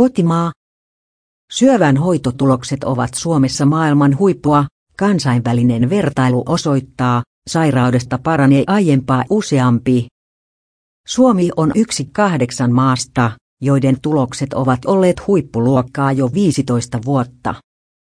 Kotimaa. Syövän hoitotulokset ovat Suomessa maailman huippua, kansainvälinen vertailu osoittaa, sairaudesta paranee aiempaa useampi. Suomi on yksi kahdeksan maasta, joiden tulokset ovat olleet huippuluokkaa jo 15 vuotta.